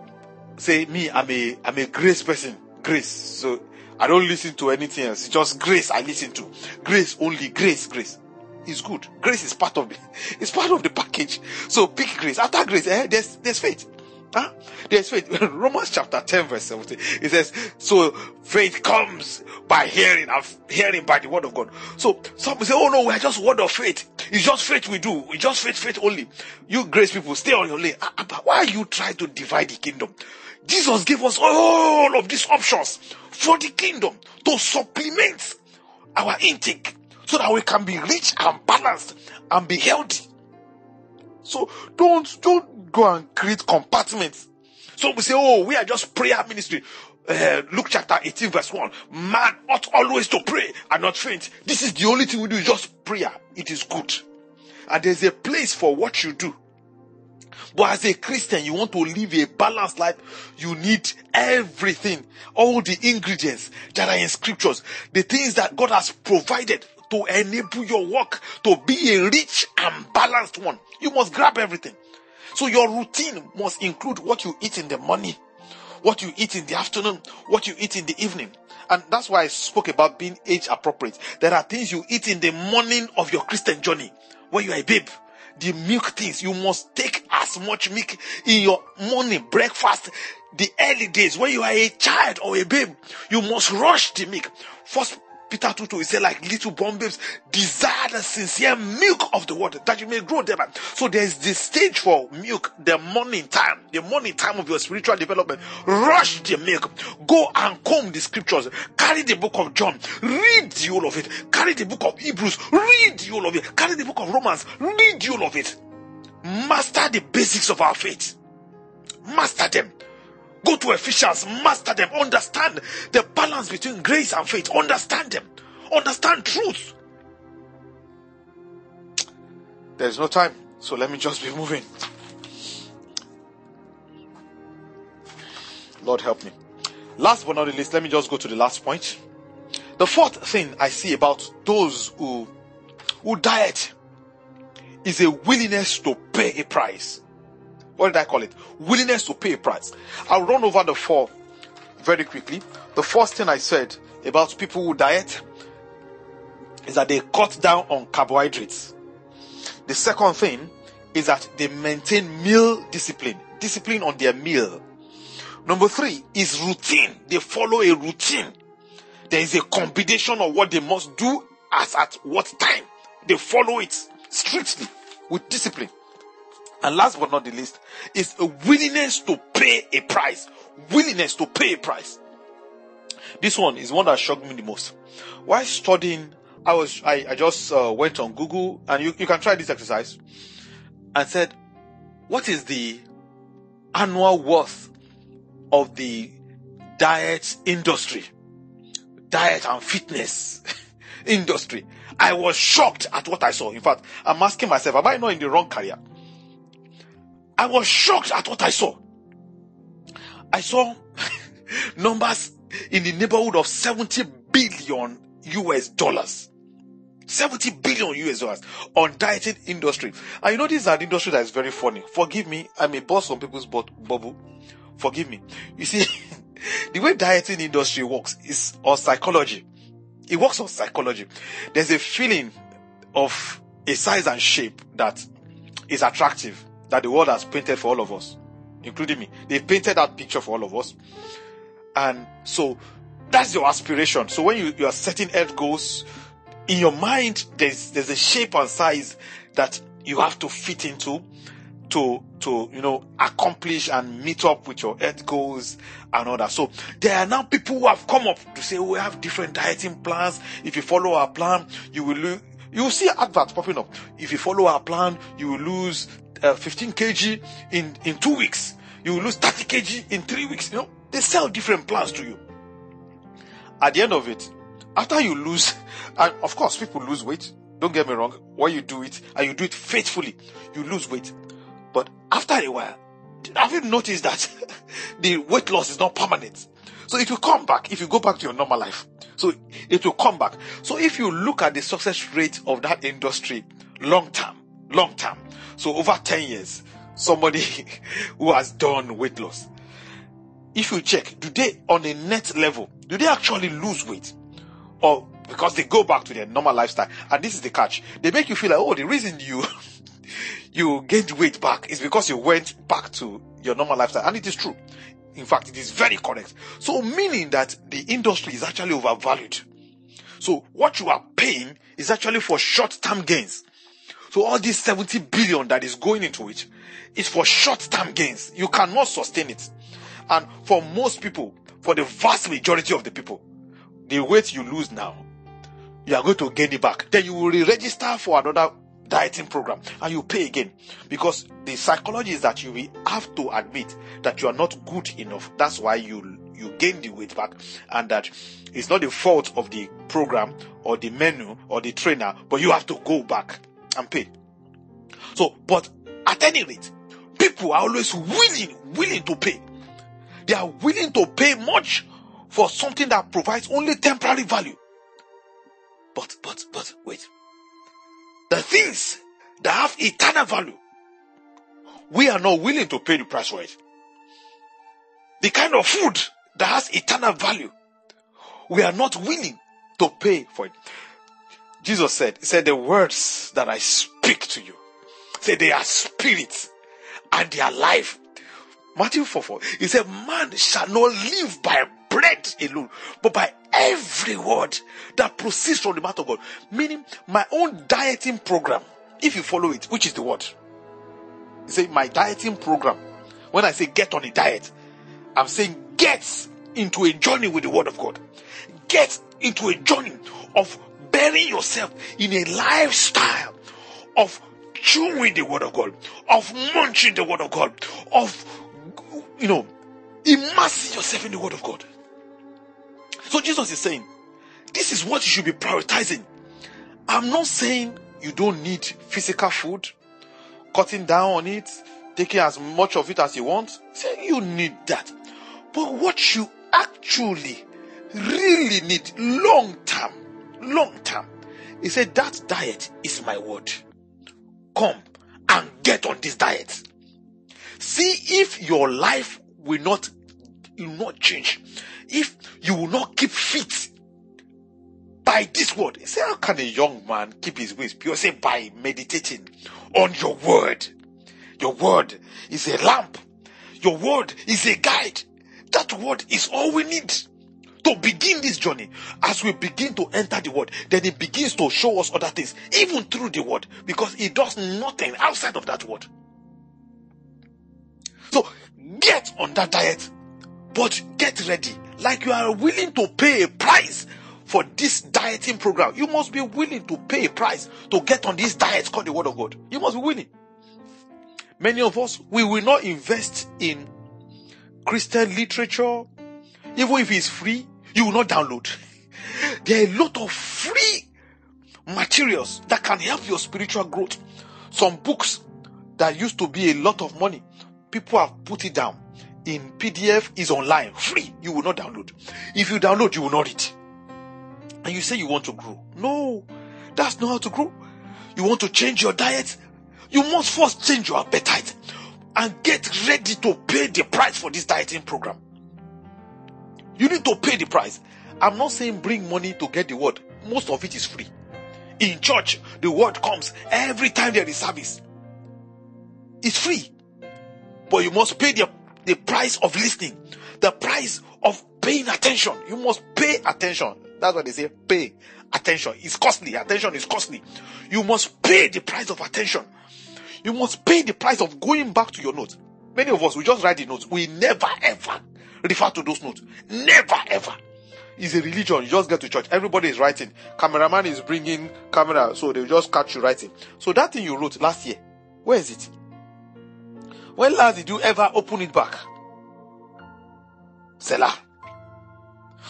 say me, I'm a I'm a grace person. Grace. So I don't listen to anything else. It's just grace I listen to. Grace only, grace, grace. It's good. Grace is part of the it's part of the package. So pick grace. After grace, eh, there's there's faith. Huh? There's faith. Romans chapter 10, verse 17. It says, So faith comes by hearing, and hearing by the word of God. So some say, Oh no, we're just word of faith. It's just faith we do. It's just faith, faith only. You grace people, stay on your lane. Ah, why are you trying to divide the kingdom? Jesus gave us all of these options for the kingdom to supplement our intake so that we can be rich and balanced and be healthy. So don't don't go and create compartments. So we say, oh, we are just prayer ministry. Uh, Luke chapter 18 verse 1. Man ought always to pray and not faint. This is the only thing we do, just prayer. It is good. And there's a place for what you do. But as a Christian, you want to live a balanced life, you need everything, all the ingredients that are in scriptures, the things that God has provided to enable your work to be a rich and balanced one. You must grab everything. So your routine must include what you eat in the morning, what you eat in the afternoon, what you eat in the evening. And that's why I spoke about being age appropriate. There are things you eat in the morning of your Christian journey when you are a babe. The milk things, you must take as much milk in your morning breakfast. The early days when you are a child or a babe, you must rush the milk. First Peter 2 2, he said, like little born babes, desire the sincere milk of the water that you may grow them. So there's this stage for milk, the morning time, the morning time of your spiritual development. Rush the milk. Go and comb the scriptures. Carry the book of John. Read the whole of it. Carry the book of Hebrews. Read the whole of it. Carry the book of Romans. Read the whole of it. Master the basics of our faith. Master them. Go to Ephesians, master them, understand the balance between grace and faith, understand them, understand truth. There's no time, so let me just be moving. Lord help me. Last but not the least, let me just go to the last point. The fourth thing I see about those who who diet is a willingness to pay a price what did I call it? Willingness to pay a price. I'll run over the four very quickly. The first thing I said about people who diet is that they cut down on carbohydrates. The second thing is that they maintain meal discipline, discipline on their meal. Number three is routine. They follow a routine. There is a combination of what they must do as at what time. They follow it strictly with discipline. And last but not the least is a willingness to pay a price. Willingness to pay a price. This one is one that shocked me the most. While studying, I was I, I just uh, went on Google and you, you can try this exercise and said, what is the annual worth of the diet industry? Diet and fitness industry. I was shocked at what I saw. In fact, I'm asking myself, am I not in the wrong career? I was shocked at what I saw. I saw numbers in the neighborhood of 70 billion US dollars. 70 billion US dollars on dieting industry. And you know, this is an industry that is very funny. Forgive me, I may bust some people's bubble. Forgive me. You see, the way dieting industry works is on psychology. It works on psychology. There's a feeling of a size and shape that is attractive that the world has painted for all of us, including me. They've painted that picture for all of us. And so that's your aspiration. So when you, you are setting health goals, in your mind, there's, there's a shape and size that you have to fit into to, to, you know, accomplish and meet up with your health goals and all that. So there are now people who have come up to say, oh, we have different dieting plans. If you follow our plan, you will lose, you will see adverts popping up. If you follow our plan, you will lose uh, 15 kg in, in two weeks. You will lose 30 kg in three weeks. You know, they sell different plans to you. At the end of it, after you lose, and of course, people lose weight. Don't get me wrong. When you do it and you do it faithfully, you lose weight. But after a while, have you noticed that the weight loss is not permanent? So it will come back if you go back to your normal life. So it will come back. So if you look at the success rate of that industry long term, long term, so over 10 years, somebody who has done weight loss, if you check, do they on a net level, do they actually lose weight? Or because they go back to their normal lifestyle. And this is the catch. They make you feel like, oh, the reason you you gained weight back is because you went back to your normal lifestyle. And it is true. In fact, it is very correct. So meaning that the industry is actually overvalued. So what you are paying is actually for short-term gains. So all this 70 billion that is going into it is for short-term gains. You cannot sustain it. And for most people, for the vast majority of the people, the weight you lose now, you are going to gain it back. Then you will re-register for another dieting program and you pay again because the psychology is that you will have to admit that you are not good enough. That's why you you gain the weight back and that it's not the fault of the program or the menu or the trainer, but you have to go back and pay. So, but at any rate, people are always willing, willing to pay. They are willing to pay much for something that provides only temporary value. But, but, but, wait. The things that have eternal value, we are not willing to pay the price for it. The kind of food that has eternal value, we are not willing to pay for it. Jesus said, He said, the words that I speak to you, say they are spirits and they are life. Matthew 4 4. He said, Man shall not live by bread alone, but by every word that proceeds from the mouth of God. Meaning, my own dieting program, if you follow it, which is the word. You say, My dieting program. When I say get on a diet, I'm saying get into a journey with the word of God. Get into a journey of burying yourself in a lifestyle of chewing the word of God, of munching the word of God, of, you know, immersing yourself in the word of God. So Jesus is saying, this is what you should be prioritizing. I'm not saying you don't need physical food, cutting down on it, taking as much of it as you want. Say you need that. But what you actually really need long term, long term, he said that diet is my word. Come and get on this diet. See if your life will not, will not change if you will not keep fit by this word. He said, How can a young man keep his ways pure? Say, by meditating on your word. Your word is a lamp, your word is a guide. That word is all we need to begin this journey. As we begin to enter the word, then it begins to show us other things, even through the word, because it does nothing outside of that word. So get on that diet, but get ready like you are willing to pay a price for this dieting program. You must be willing to pay a price to get on this diet called the Word of God. You must be willing. Many of us, we will not invest in Christian literature, even if it's free, you will not download. There are a lot of free materials that can help your spiritual growth. Some books that used to be a lot of money, people have put it down in PDF is online, free. You will not download. If you download, you will not read. And you say you want to grow. No, that's not how to grow. You want to change your diet? You must first change your appetite and get ready to pay the price for this dieting program. You need to pay the price. I'm not saying bring money to get the word. Most of it is free. In church, the word comes every time there is service. It's free. But you must pay the, the price of listening, the price of paying attention. You must pay attention. That's what they say. Pay attention. It's costly. Attention is costly. You must pay the price of attention. You must pay the price of going back to your notes. Many of us, we just write the notes. We never ever refer to those notes. Never ever. It's a religion. You just get to church. Everybody is writing. Cameraman is bringing camera, so they'll just catch you writing. So that thing you wrote last year, where is it? When last did you ever open it back? Selah.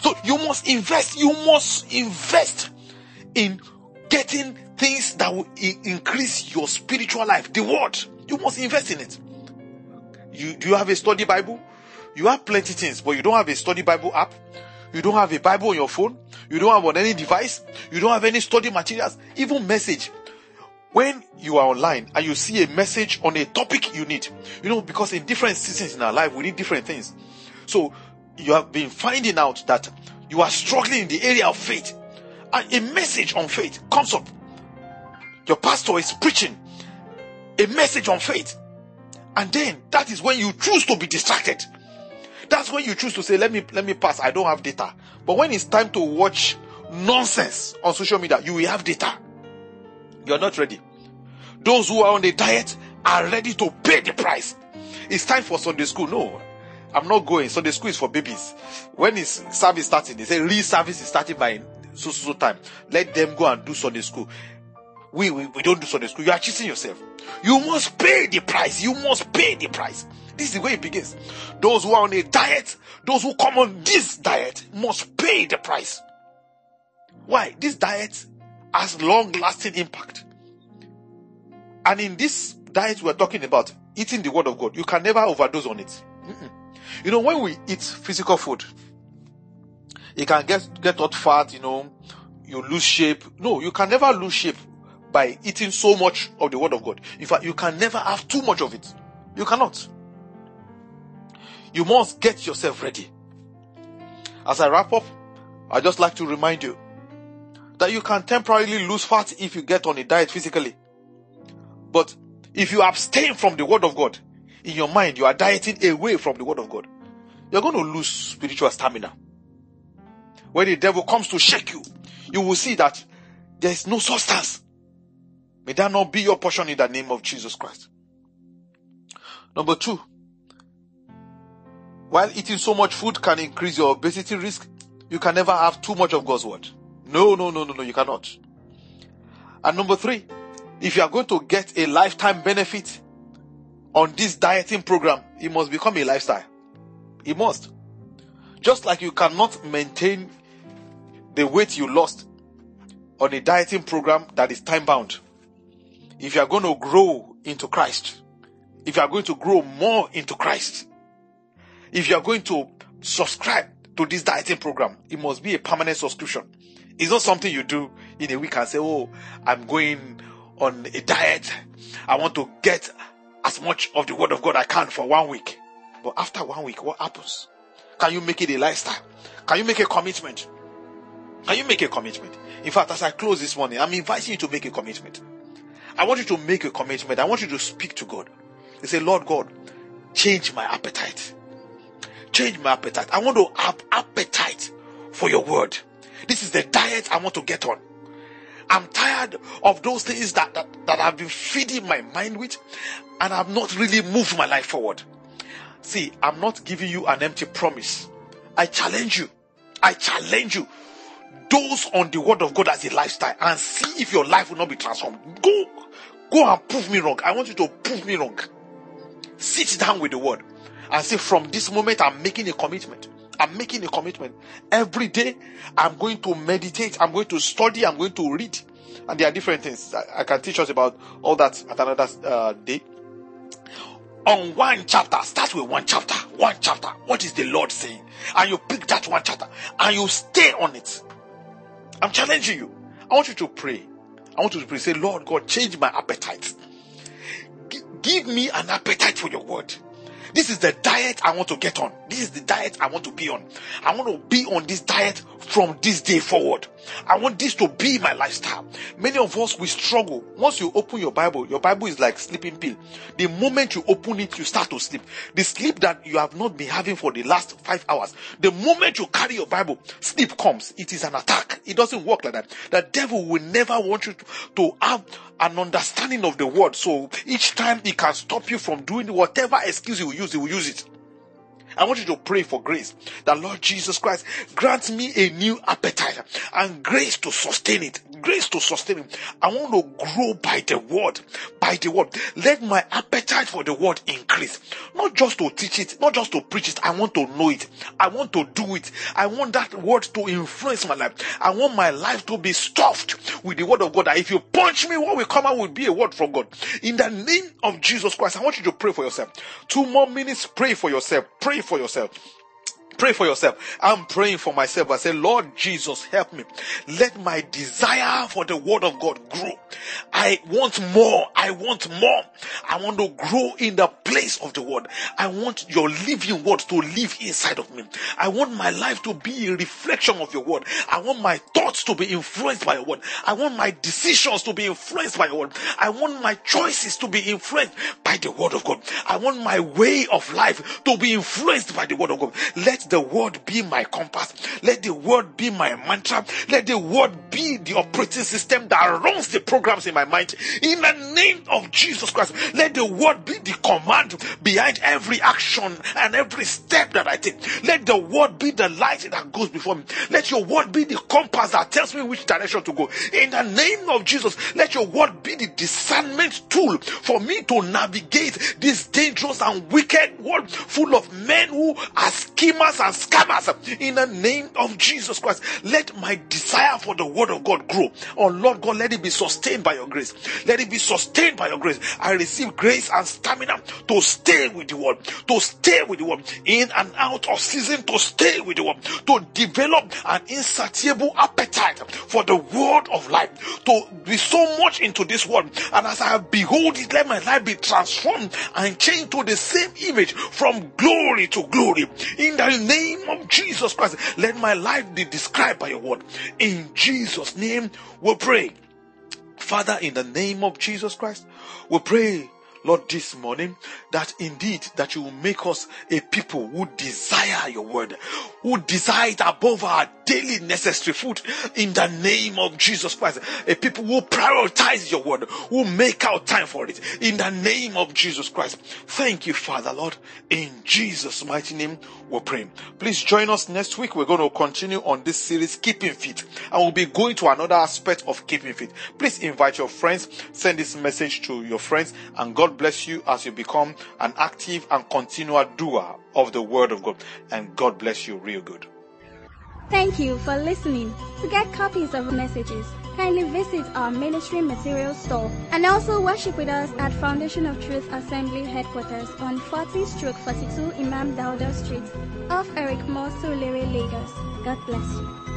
So you must invest. You must invest in getting things that will increase your spiritual life. The word. You must invest in it. You do you have a study Bible? You have plenty things, but you don't have a study Bible app. You don't have a Bible on your phone. You don't have on any device. You don't have any study materials, even message. When you are online and you see a message on a topic you need, you know, because in different seasons in our life, we need different things. So you have been finding out that you are struggling in the area of faith and a message on faith comes up. Your pastor is preaching a message on faith. And then that is when you choose to be distracted. That's when you choose to say, let me, let me pass. I don't have data. But when it's time to watch nonsense on social media, you will have data. You're not ready. Those who are on the diet are ready to pay the price. It's time for Sunday school. No, I'm not going. Sunday school is for babies. When is service starting? They say real service is starting by so so time. Let them go and do Sunday school. We, we, we don't do Sunday school. You are cheating yourself. You must pay the price. You must pay the price. This is the way it begins. Those who are on a diet, those who come on this diet must pay the price. Why? This diet has long lasting impact. And in this diet we're talking about, eating the word of God, you can never overdose on it. Mm-mm. You know, when we eat physical food, you can get, get hot fat, you know, you lose shape. No, you can never lose shape by eating so much of the word of God. In fact, you can never have too much of it. You cannot. You must get yourself ready. As I wrap up, I just like to remind you that you can temporarily lose fat if you get on a diet physically. But if you abstain from the word of God, in your mind, you are dieting away from the word of God, you're going to lose spiritual stamina. When the devil comes to shake you, you will see that there is no substance. May that not be your portion in the name of Jesus Christ. Number two, while eating so much food can increase your obesity risk, you can never have too much of God's word. No, no, no, no, no, you cannot. And number three, if you are going to get a lifetime benefit on this dieting program, it must become a lifestyle. It must. Just like you cannot maintain the weight you lost on a dieting program that is time bound. If you are going to grow into Christ, if you are going to grow more into Christ, if you are going to subscribe to this dieting program, it must be a permanent subscription. It's not something you do in a week and say, Oh, I'm going on a diet. I want to get as much of the word of God I can for one week. But after one week, what happens? Can you make it a lifestyle? Can you make a commitment? Can you make a commitment? In fact, as I close this morning, I'm inviting you to make a commitment. I want you to make a commitment. I want you to speak to God. You say, Lord God, change my appetite. Change my appetite. I want to have appetite for your word. This is the diet I want to get on. I'm tired of those things that, that, that I've been feeding my mind with and I've not really moved my life forward. See, I'm not giving you an empty promise. I challenge you. I challenge you. Those on the word of God as a lifestyle and see if your life will not be transformed. Go, go and prove me wrong. I want you to prove me wrong. Sit down with the word and say, from this moment, I'm making a commitment. I'm making a commitment. Every day, I'm going to meditate. I'm going to study. I'm going to read. And there are different things. I, I can teach us about all that at another uh, day. on one chapter. Start with one chapter. One chapter. What is the Lord saying? And you pick that one chapter and you stay on it. I'm challenging you. I want you to pray. I want you to pray. Say, Lord God, change my appetite. G- give me an appetite for your word. This is the diet I want to get on. This is the diet I want to be on. I want to be on this diet from this day forward. I want this to be my lifestyle. Many of us we struggle. Once you open your Bible, your Bible is like sleeping pill. The moment you open it, you start to sleep. The sleep that you have not been having for the last five hours. The moment you carry your Bible, sleep comes. It is an attack. It doesn't work like that. The devil will never want you to, to have an understanding of the word. So each time he can stop you from doing whatever excuse he will use, he will use it. I want you to pray for grace. That Lord Jesus Christ grant me a new appetite and grace to sustain it. Grace to sustain it. I want to grow by the word. By the word. Let my appetite for the word increase. Not just to teach it, not just to preach it. I want to know it. I want to do it. I want that word to influence my life. I want my life to be stuffed with the word of God. That if you punch me, what will come out will be a word from God. In the name of Jesus Christ, I want you to pray for yourself. Two more minutes, pray for yourself. Pray for yourself. Pray for yourself. I'm praying for myself. I say, Lord Jesus, help me. Let my desire for the word of God grow. I want more. I want more. I want to grow in the place of the word. I want your living word to live inside of me. I want my life to be a reflection of your word. I want my thoughts to be influenced by your word. I want my decisions to be influenced by your word. I want my choices to be influenced by the word of God. I want my way of life to be influenced by the word of God. Let the word be my compass. Let the word be my mantra. Let the word be the operating system that runs the programs in my mind. In the name of Jesus Christ, let the word be the command behind every action and every step that I take. Let the word be the light that goes before me. Let your word be the compass that tells me which direction to go. In the name of Jesus, let your word be the discernment tool for me to navigate this dangerous and wicked world full of men who are schemers and scammers. In the name of Jesus Christ, let my desire for the word of God grow. Oh Lord God, let it be sustained by your grace. Let it be sustained by your grace. I receive grace and stamina to stay with the word, to stay with the word in and out of season, to stay with the word, to develop an insatiable appetite for the word of life, to be so much into this word. And as I behold it, let my life be transformed and changed to the same image from glory to glory. In the name of Jesus Christ, let my life be described by your word. In Jesus' name, we pray. Father, in the name of Jesus Christ, we pray Lord, this morning, that indeed that you will make us a people who desire your word, who desire it above our daily necessary food in the name of Jesus Christ. A people who prioritize your word, who make out time for it in the name of Jesus Christ. Thank you, Father, Lord. In Jesus' mighty name, we pray. Please join us next week. We're going to continue on this series, Keeping Fit, and we'll be going to another aspect of keeping fit. Please invite your friends, send this message to your friends, and God bless you as you become an active and continual doer of the Word of God. And God bless you real good. Thank you for listening. To get copies of messages, kindly visit our ministry material store and also worship with us at Foundation of Truth Assembly headquarters on 40 stroke 42 Imam Dauda Street off Eric Moore, Surulere, Lagos. God bless you.